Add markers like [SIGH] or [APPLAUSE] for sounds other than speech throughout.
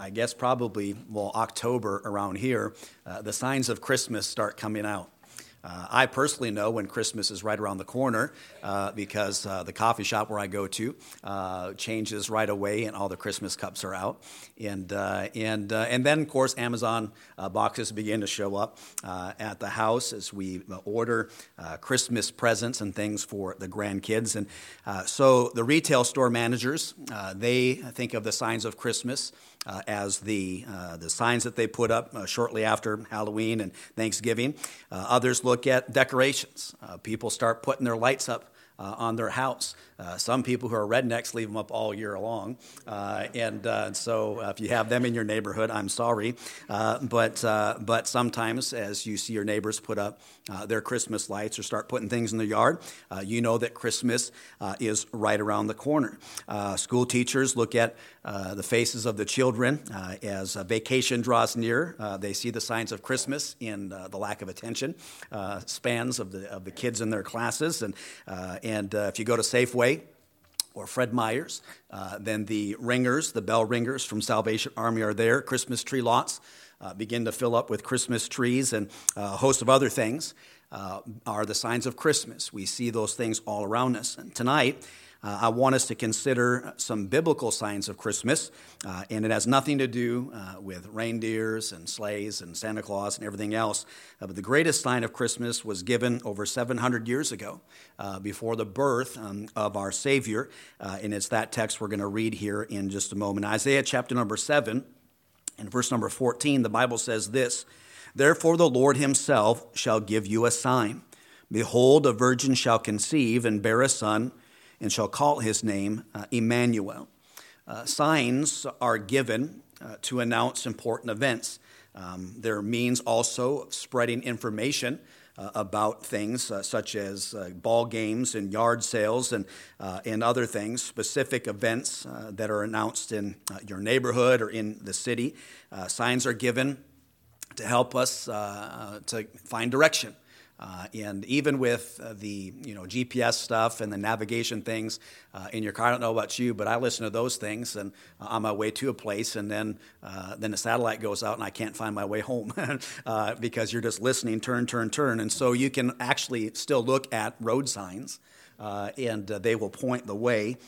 I guess probably, well, October around here, uh, the signs of Christmas start coming out. Uh, I personally know when Christmas is right around the corner uh, because uh, the coffee shop where I go to uh, changes right away and all the Christmas cups are out. And, uh, and, uh, and then, of course, Amazon boxes begin to show up at the house as we order Christmas presents and things for the grandkids. And so the retail store managers, they think of the signs of Christmas uh, as the, uh, the signs that they put up uh, shortly after Halloween and Thanksgiving. Uh, others look at decorations. Uh, people start putting their lights up uh, on their house. Uh, some people who are rednecks leave them up all year long. Uh, and uh, so if you have them in your neighborhood, I'm sorry. Uh, but, uh, but sometimes as you see your neighbors put up their Christmas lights or start putting things in the yard, you know that Christmas is right around the corner. school teachers look at the faces of the children as vacation draws near. they see the signs of Christmas in the lack of attention spans of the, of the kids in their classes. And, and if you go to Safeway, or Fred Meyer's. Uh, then the ringers, the bell ringers from Salvation Army are there. Christmas tree lots uh, begin to fill up with Christmas trees and a host of other things uh, are the signs of Christmas. We see those things all around us. And tonight, uh, I want us to consider some biblical signs of Christmas, uh, and it has nothing to do uh, with reindeers and sleighs and Santa Claus and everything else. Uh, but the greatest sign of Christmas was given over 700 years ago, uh, before the birth um, of our Savior, uh, and it's that text we're going to read here in just a moment. Isaiah chapter number 7, and verse number 14, the Bible says this Therefore the Lord himself shall give you a sign. Behold, a virgin shall conceive and bear a son and shall call his name uh, Emmanuel. Uh, signs are given uh, to announce important events. Um, they're means also of spreading information uh, about things uh, such as uh, ball games and yard sales and, and other things, specific events that are announced in your neighborhood or in the city. signs are given to help us to find direction. Uh, and even with uh, the you know GPS stuff and the navigation things uh, in your car, I don't know about you, but I listen to those things and uh, on my way to a place, and then uh, then the satellite goes out and I can't find my way home [LAUGHS] uh, because you're just listening, turn, turn, turn, and so you can actually still look at road signs. and they will point the way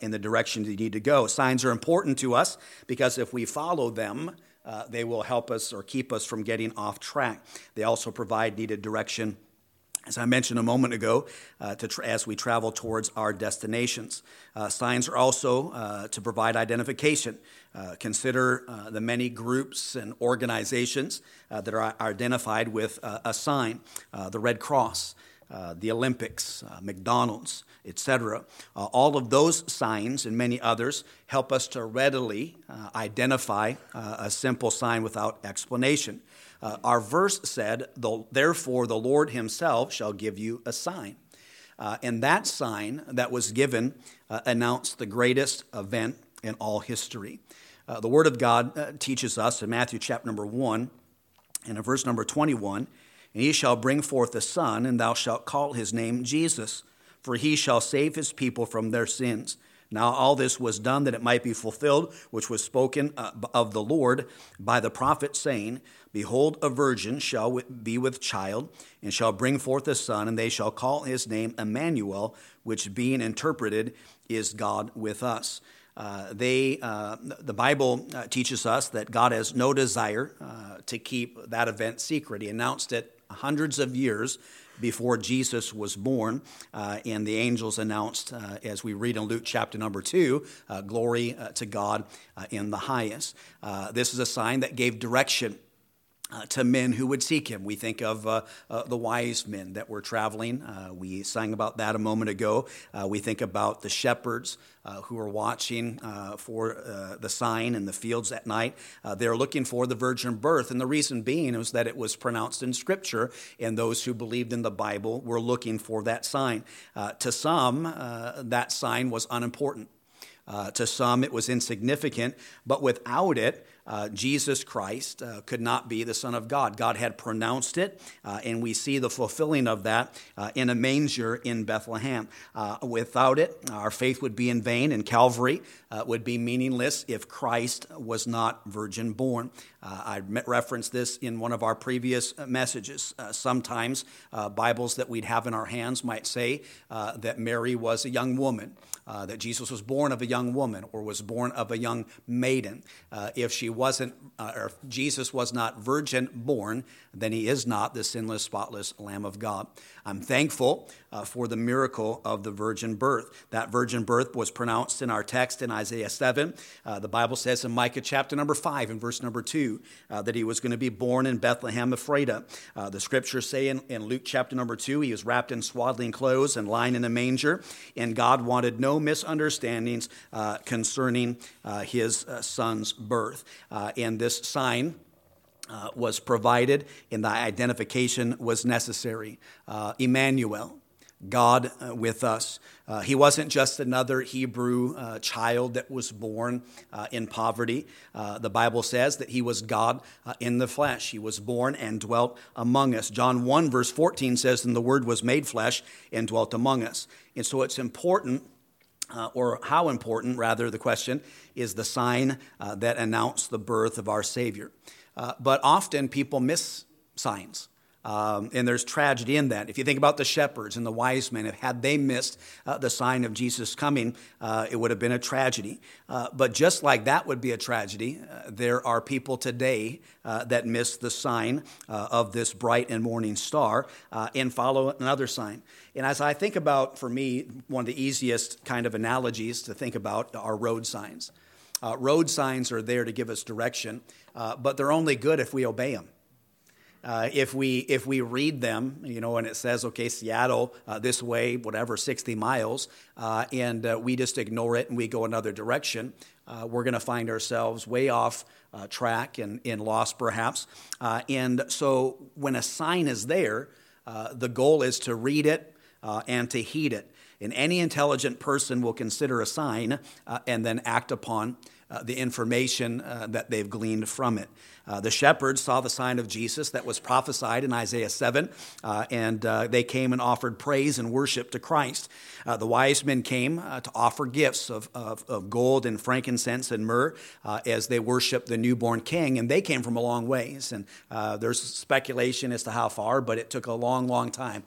in the direction you need to go. Signs are important to us because if we follow them, uh, they will help us or keep us from getting off track. They also provide needed direction as I mentioned a moment ago, uh, tra- as we travel towards our destinations, uh, signs are also uh, to provide identification. Uh, consider uh, the many groups and organizations that are identified with a sign the Red Cross, the Olympics, McDonald's, etc. Uh, all of those signs and many others help us to readily uh, identify uh, a simple sign without explanation. Uh, our verse said, Therefore the Lord himself shall give you a sign. Uh, and that sign that was given uh, announced the greatest event in all history. the Word of God teaches us in Matthew chapter number 1 and in verse number 21 And he shall bring forth a son, and thou shalt call his name Jesus for he shall save his people from their sins. Now, all this was done that it might be fulfilled, which was spoken uh, of the Lord by the prophet, saying, Behold, a virgin shall be with child, and shall bring forth a son, and they shall call his name Emmanuel, which being interpreted is God with us. Uh, they, uh, the Bible uh, teaches us that God has no desire uh, to keep that event secret. He announced it hundreds of years before Jesus was born. Uh, and the angels announced, uh, as we read in Luke chapter number two, uh, glory uh, to God uh, in the highest. Uh, this is a sign that gave direction uh, to men who would seek him. We think of uh, uh, the wise men that were traveling. Uh, we sang about that a moment ago. Uh, we think about the shepherds uh, who are watching for the sign in the fields at night. they're looking for the virgin birth. And the reason being was that it was pronounced in Scripture, and those who believed in the Bible were looking for that sign. to some, that sign was unimportant. To some, it was insignificant, but without it, uh, Jesus Christ uh, could not be the Son of God. God had pronounced it, uh, and we see the fulfilling of that uh, in a manger in Bethlehem. Uh, without it, our faith would be in vain, and Calvary uh, would be meaningless if Christ was not virgin born. Uh, I referenced this in one of our previous messages. sometimes Bibles that we'd have in our hands might say that Mary was a young woman. That Jesus was born of a young woman or was born of a young maiden. If she wasn't, uh, or Jesus was not virgin born, then he is not the sinless, spotless Lamb of God. I'm thankful uh, for the miracle of the virgin birth. That virgin birth was pronounced in our text in Isaiah 7. Uh, the Bible says in Micah chapter number 5 and verse number 2 uh, that he was going to be born in Bethlehem Ephrathah. Uh, the scriptures say in, in Luke chapter number 2 he was wrapped in swaddling clothes and lying in a manger, and God wanted no misunderstandings uh, concerning uh, his son's birth. and this sign uh, was provided and the identification was necessary. Uh, Emmanuel, God uh, with us. Uh, he wasn't just another Hebrew uh, child that was born uh, in poverty. the Bible says that he was God in the flesh. He was born and dwelt among us. John 1, verse 14 says, And the Word was made flesh and dwelt among us. And so it's important. Uh, or how important, rather, the question is the sign uh, that announced the birth of our Savior. Uh, but often people miss signs. Um, and there's tragedy in that. If you think about the shepherds and the wise men, if had they missed uh, the sign of Jesus coming, uh, it would have been a tragedy. Uh, but just like that would be a tragedy, uh, there are people today uh, that miss the sign of this bright and morning star and follow another sign. And as I think about, for me, one of the easiest kind of analogies to think about are road signs. road signs are there to give us direction uh, but they're only good if we obey them. Uh, if we if we read them, you know, and it says, okay, Seattle uh, this way, whatever, 60 miles, uh, and uh, we just ignore it and we go another direction, uh, we're going to find ourselves way off track and in loss, perhaps. and so, when a sign is there, the goal is to read it and to heed it. And any intelligent person will consider a sign and then act upon the information uh, that they've gleaned from it. Uh, the shepherds saw the sign of Jesus that was prophesied in Isaiah 7, uh, and uh, they came and offered praise and worship to Christ. Uh, the wise men came uh, to offer gifts of, of, of, gold and frankincense and myrrh uh, as they worshiped the newborn king, and they came from a long ways. And there's speculation as to how far, but it took a long, long time,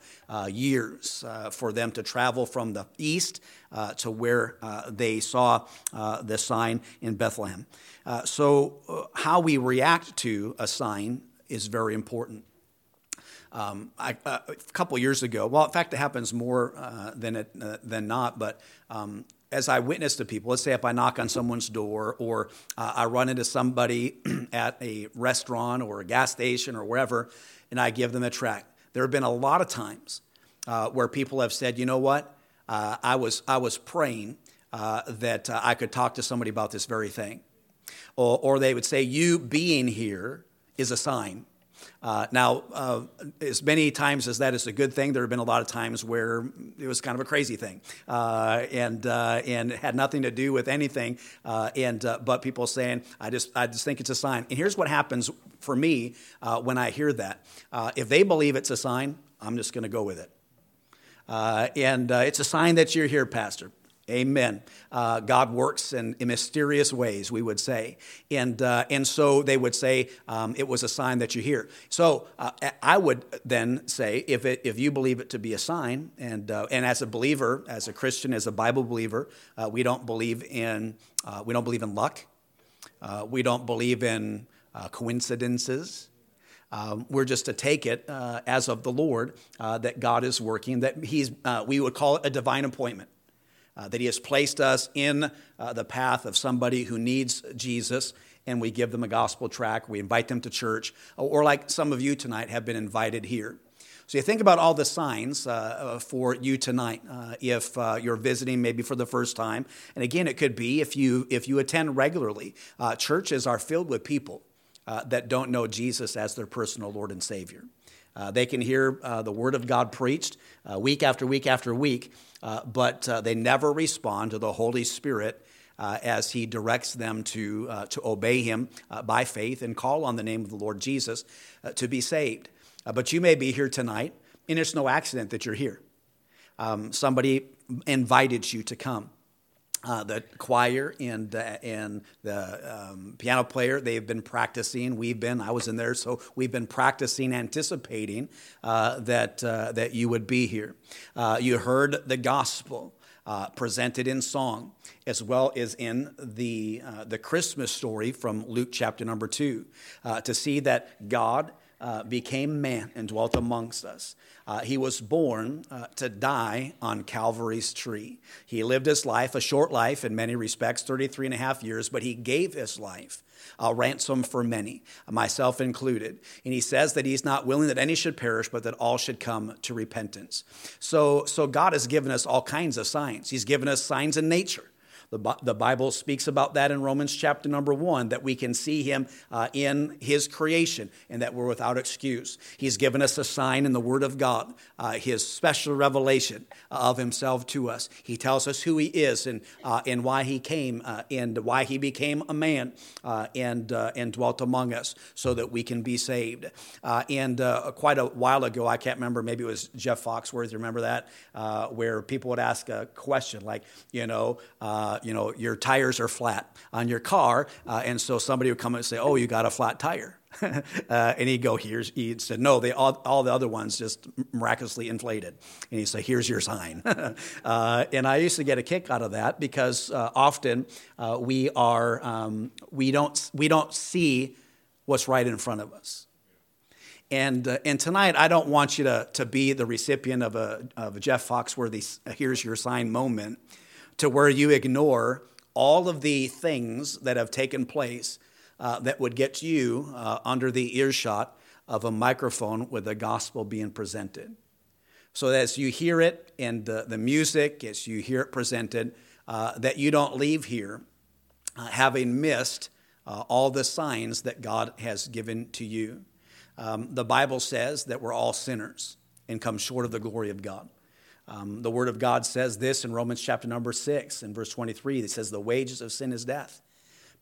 years, for them to travel from the east to where they saw the sign in Bethlehem. So, how we react to assign is very important. Um, I, uh, a couple years ago, well, in fact, it happens more uh, than it uh, than not. But um, as I witness to people, let's say if I knock on someone's door, or uh, I run into somebody [CLEARS THROAT] at a restaurant or a gas station or wherever, and I give them a tract. There have been a lot of times where people have said, "You know what? I was I was praying that I could talk to somebody about this very thing." Or, or they would say, You being here is a sign. Uh, now, uh, as many times as that is a good thing, there have been a lot of times where it was kind of a crazy thing, uh, and uh, and had nothing to do with anything. Uh, and uh, but people saying, I just I just think it's a sign. And here's what happens for me when I hear that: if they believe it's a sign, I'm just going to go with it. and it's a sign that you're here, Pastor. Amen. Uh, God works in, in, mysterious ways, we would say. And, uh, and so they would say um, it was a sign that you hear. So uh, I would then say if, it, if you believe it to be a sign, and, uh, and as a believer, as a Christian, as a Bible believer, uh, we, don't believe in, uh, we don't believe in luck. we don't believe in coincidences. Um, we're just to take it uh, as of the Lord uh, that God is working, that He's, uh, we would call it a divine appointment uh, that He has placed us in uh, the path of somebody who needs Jesus, and we give them a gospel track, we invite them to church, or like some of you tonight have been invited here. So you think about all the signs uh, uh for you tonight uh, if uh, you're visiting maybe for the first time. And again, it could be if you, if you attend regularly. Uh, churches are filled with people uh, that don't know Jesus as their personal Lord and Savior. They can hear the Word of God preached week after week after week, uh, but uh, they never respond to the Holy Spirit uh, as he directs them to, uh, to obey him uh, by faith and call on the name of the Lord Jesus to be saved. But you may be here tonight, and it's no accident that you're here. Um, somebody invited you to come. Uh, the choir and uh, and the um, piano player they've been practicing. We've been I was in there, so we've been practicing, anticipating uh, that uh, that you would be here. Uh, you heard the gospel. Uh, presented in song, as well as in the, the Christmas story from Luke chapter number two, to see that God became man and dwelt amongst us. Uh, he was born uh, to die on Calvary's tree. He lived his life, a short life in many respects, 33 and a half years, but he gave his life a ransom for many, myself included. And he says that he's not willing that any should perish, but that all should come to repentance. So, so God has given us all kinds of signs. He's given us signs in nature. The, the Bible speaks about that in Romans chapter number one, that we can see him uh, in his creation and that we're without excuse. He's given us a sign in the Word of God, uh, his special revelation of himself to us. He tells us who he is and, uh, and why he came uh, and why he became a man uh, and, uh, and dwelt among us so that we can be saved. and quite a while ago, I can't remember, maybe it was Jeff Foxworthy, remember that, where people would ask a question like, you know, you know, your tires are flat on your car. Uh, and so somebody would come and say, oh, you got a flat tire. [LAUGHS] uh, and he'd go, here's, he said, no, they, all, all the other ones just miraculously inflated. And he'd say, here's your sign. [LAUGHS] uh, and I used to get a kick out of that because uh, often uh, we are, um, we, don't, we don't see what's right in front of us. And, uh, and tonight, I don't want you to, to be the recipient of a, of a Jeff Foxworthy, here's your sign moment to where you ignore all of the things that have taken place uh, that would get you uh, under the earshot of a microphone with the gospel being presented. So as you hear it in the, the music, as you hear it presented, uh, that you don't leave here uh, having missed uh, all the signs that God has given to you. Um, the Bible says that we're all sinners and come short of the glory of God. Um, the Word of God says this in Romans chapter number 6 and verse 23. It says, The wages of sin is death,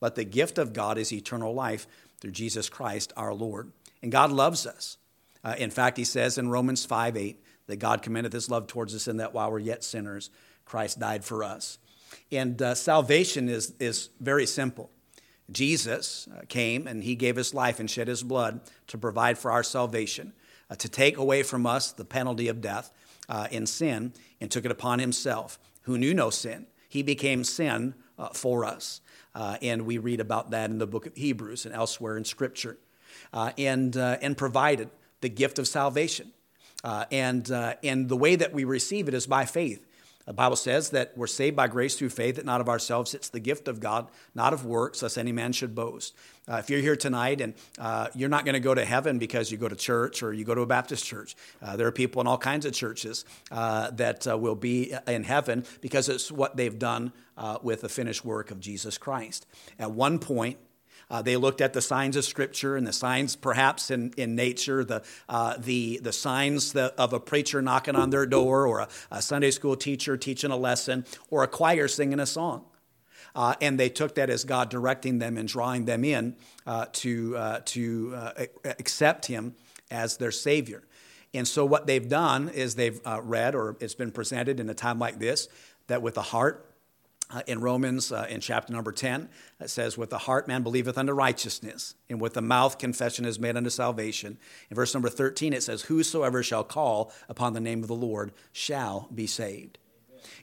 but the gift of God is eternal life through Jesus Christ our Lord. And God loves us. Uh, in fact, he says in Romans 5 8 that God commendeth his love towards us in that while we're yet sinners, Christ died for us. And uh, salvation is, is very simple. Jesus uh, came and he gave his life and shed his blood to provide for our salvation, uh, to take away from us the penalty of death uh, in sin and took it upon himself, who knew no sin. He became sin uh, for us. Uh, and we read about that in the book of Hebrews and elsewhere in Scripture. Uh, and, uh, and provided the gift of salvation. Uh, and, and the way that we receive it is by faith. The Bible says that we're saved by grace through faith, that not of ourselves. It's the gift of God, not of works, lest any man should boast. Uh, if you're here tonight and uh, you're not going to go to heaven because you go to church or you go to a Baptist church, uh, there are people in all kinds of churches uh, that uh, will be in heaven because it's what they've done uh, with the finished work of Jesus Christ. At one point, uh, they looked at the signs of Scripture and the signs, perhaps in, in nature, the, uh, the, the signs that, of a preacher knocking on their door, or a, a, Sunday school teacher teaching a lesson, or a choir singing a song. Uh, and they took that as God directing them and drawing them in uh, to, uh, to uh, accept Him as their Savior. And so, what they've done is they've read, or it's been presented in a time like this, that with the heart, uh, in Romans, uh, in chapter number 10, it says, With the heart man believeth unto righteousness, and with the mouth confession is made unto salvation. In verse number 13, it says, Whosoever shall call upon the name of the Lord shall be saved.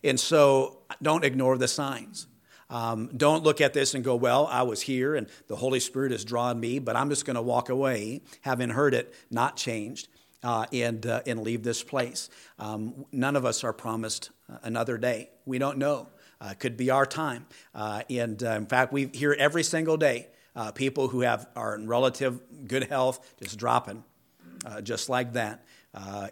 And so don't ignore the signs. Um, don't look at this and go, Well, I was here and the Holy Spirit has drawn me, but I'm just going to walk away, having heard it, not changed. Uh, and, uh, and leave this place. Um, none of us are promised another day. We don't know uh, could be our time. Uh, and uh, in fact, we hear every single day uh, people who have are in relative good health just dropping, uh, just like that.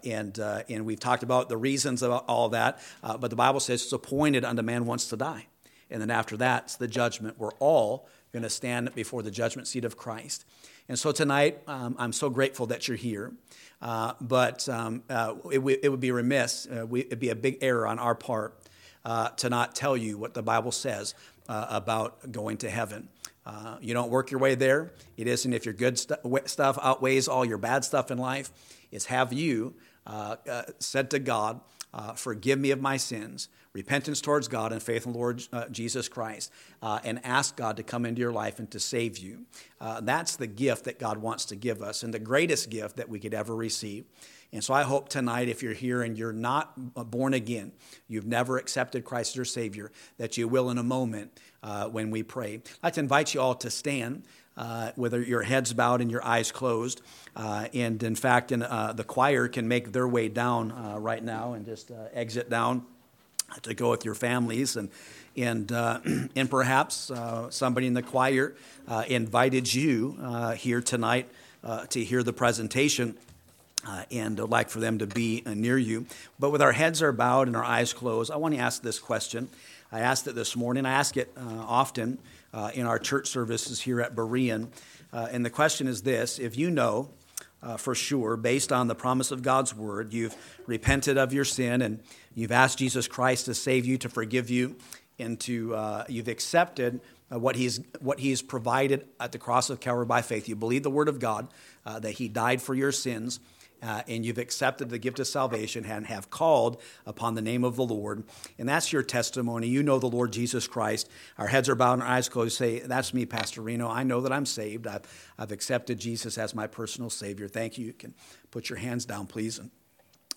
And, and we've talked about the reasons of all that, but the Bible says it's appointed unto man once to die. And then after that, it's the judgment. We're all going to stand before the judgment seat of Christ. And so tonight, um, I'm so grateful that you're here. Uh, but um, uh, it, w- it, would be remiss, uh, we, it'd be a big error on our part uh, to not tell you what the Bible says uh, about going to heaven. Uh, you don't work your way there. It isn't if your good st- stuff outweighs all your bad stuff in life. It's have you uh, uh, said to God, uh, Forgive me of my sins, repentance towards God, and faith in Lord uh, Jesus Christ, uh, and ask God to come into your life and to save you. that's the gift that God wants to give us, and the greatest gift that we could ever receive. And so I hope tonight, if you're here and you're not born again, you've never accepted Christ as your Savior, that you will in a moment uh, when we pray. I'd like to invite you all to stand. Uh, with your heads bowed and your eyes closed. Uh, and in fact, in, uh, the choir can make their way down uh, right now and just uh, exit down to go with your families. And, and, [CLEARS THROAT] and perhaps somebody in the choir invited you here tonight to hear the presentation uh, and I'd like for them to be uh, near you. But with our heads are bowed and our eyes closed, I want to ask this question. I asked it this morning. I ask it uh, often uh, in our church services here at Berean. Uh, and the question is this If you know uh, for sure, based on the promise of God's word, you've repented of your sin and you've asked Jesus Christ to save you, to forgive you, and to, you've accepted uh, what, he's, what he's provided at the cross of Calvary by faith. You believe the word of God, uh, that he died for your sins, uh, and you've accepted the gift of salvation and have called upon the name of the Lord, and that's your testimony. You know the Lord Jesus Christ. Our heads are bowed and our eyes closed. Say, That's me, Pastor Reno. I know that I'm saved. I've, I've accepted Jesus as my personal Savior. Thank you. You can put your hands down, please. And,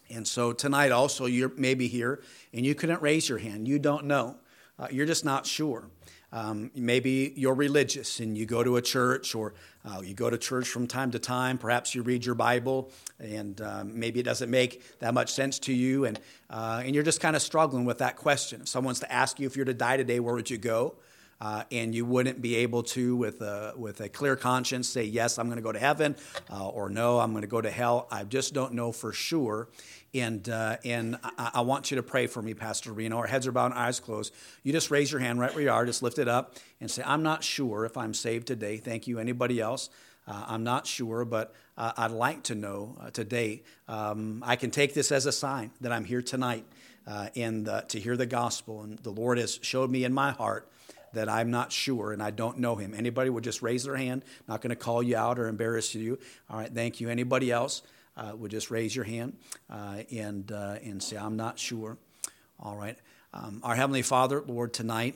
and so tonight also, you're maybe here and you couldn't raise your hand. You don't know. Uh, you're just not sure. Um, maybe you're religious and you go to a church or uh, you go to church from time to time. Perhaps you read your Bible and um, maybe it doesn't make that much sense to you and, uh, and you're just kind of struggling with that question. If someone's to ask you if you're to die today, where would you go? Uh, and you wouldn't be able to, with a, with a clear conscience, say, Yes, I'm going to go to heaven, uh, or No, I'm going to go to hell. I just don't know for sure. And, uh, and I, I, want you to pray for me, Pastor Reno. Our heads are bowed eyes closed. You just raise your hand right where you are, just lift it up and say, I'm not sure if I'm saved today. Thank you. Anybody else? Uh, I'm not sure, but uh, I'd like to know uh, today. Um, I can take this as a sign that I'm here tonight uh, and to hear the gospel. And the Lord has showed me in my heart that I'm not sure and I don't know him. Anybody would just raise their hand. Not going to call you out or embarrass you. All right, thank you. Anybody else? uh, would just raise your hand uh, and, uh, and say, I'm not sure. All right. Um, our Heavenly Father, Lord, tonight,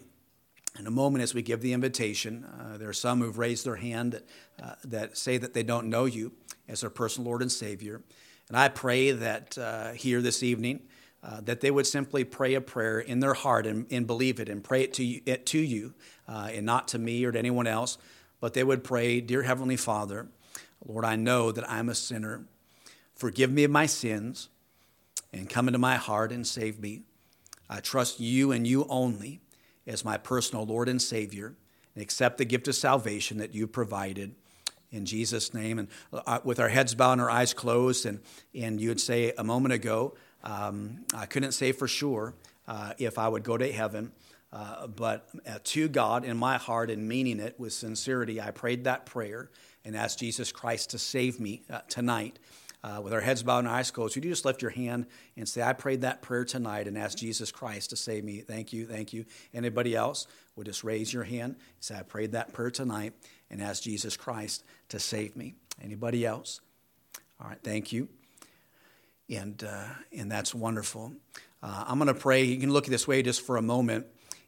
in a moment as we give the invitation, uh, there are some who've raised their hand that, uh, that say that they don't know you as their personal Lord and Savior. And I pray that uh, here this evening, uh, that they would simply pray a prayer in their heart and, and believe it and pray it to you, it to you uh, and not to me or to anyone else, but they would pray, Dear Heavenly Father, Lord, I know that I'm a sinner. Forgive me of my sins and come into my heart and save me. I trust you and you only as my personal Lord and Savior and accept the gift of salvation that you provided in Jesus' name. And uh, with our heads bowed and our eyes closed, and, and you would say a moment ago, um, I couldn't say for sure uh, if I would go to heaven. Uh, but uh, to God in my heart and meaning it with sincerity, I prayed that prayer and asked Jesus Christ to save me uh, tonight uh, with our heads bowed and eyes closed, would you just lift your hand and say, I prayed that prayer tonight and asked Jesus Christ to save me? Thank you, thank you. Anybody else would just raise your hand and say, I prayed that prayer tonight and asked Jesus Christ to save me. Anybody else? All right, thank you. And, uh, and that's wonderful. Uh, I'm going to pray. You can look this way just for a moment.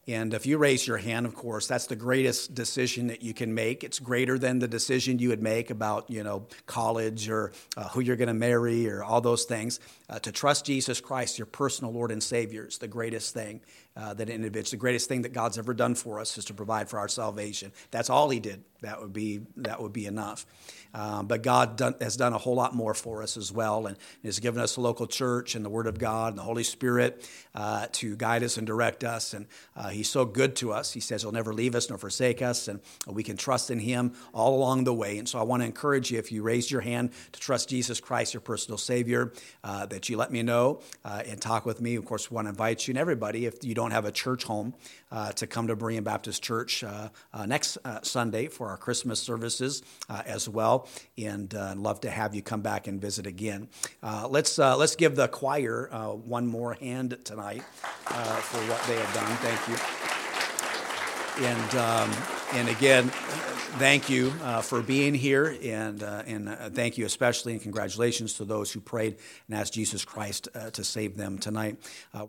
And if you raise your hand, of course, that's the greatest decision that you can make. It's greater than the decision you would make about, you know, college or uh, who you're going to marry or all those things. Uh, to trust Jesus Christ, your personal Lord and Savior, is the greatest thing uh, that an individual, the greatest thing that God's ever done for us is to provide for our salvation. That's all He did. That would be that would be enough. Um, but God done, has done a whole lot more for us as well, and has given us a local church and the Word of God and the Holy Spirit uh, to guide us and direct us. And uh, He's so good to us. He says He'll never leave us nor forsake us, and we can trust in Him all along the way. And so I want to encourage you, if you raised your hand to trust Jesus Christ, your personal Savior, uh, that you let me know uh, and talk with me. Of course, we want to invite you and everybody, if you don't have a church home, uh, to come to Berean Baptist Church uh, next Sunday for our Christmas services as well and uh, love to have you come back and visit again. Uh, let's uh, let's give the choir uh, one more hand tonight uh, for what they have done. Thank you. And, um, and again, thank you uh, for being here, and, uh, and uh, thank you especially, and congratulations to those who prayed and asked Jesus Christ uh, to save them tonight. Uh,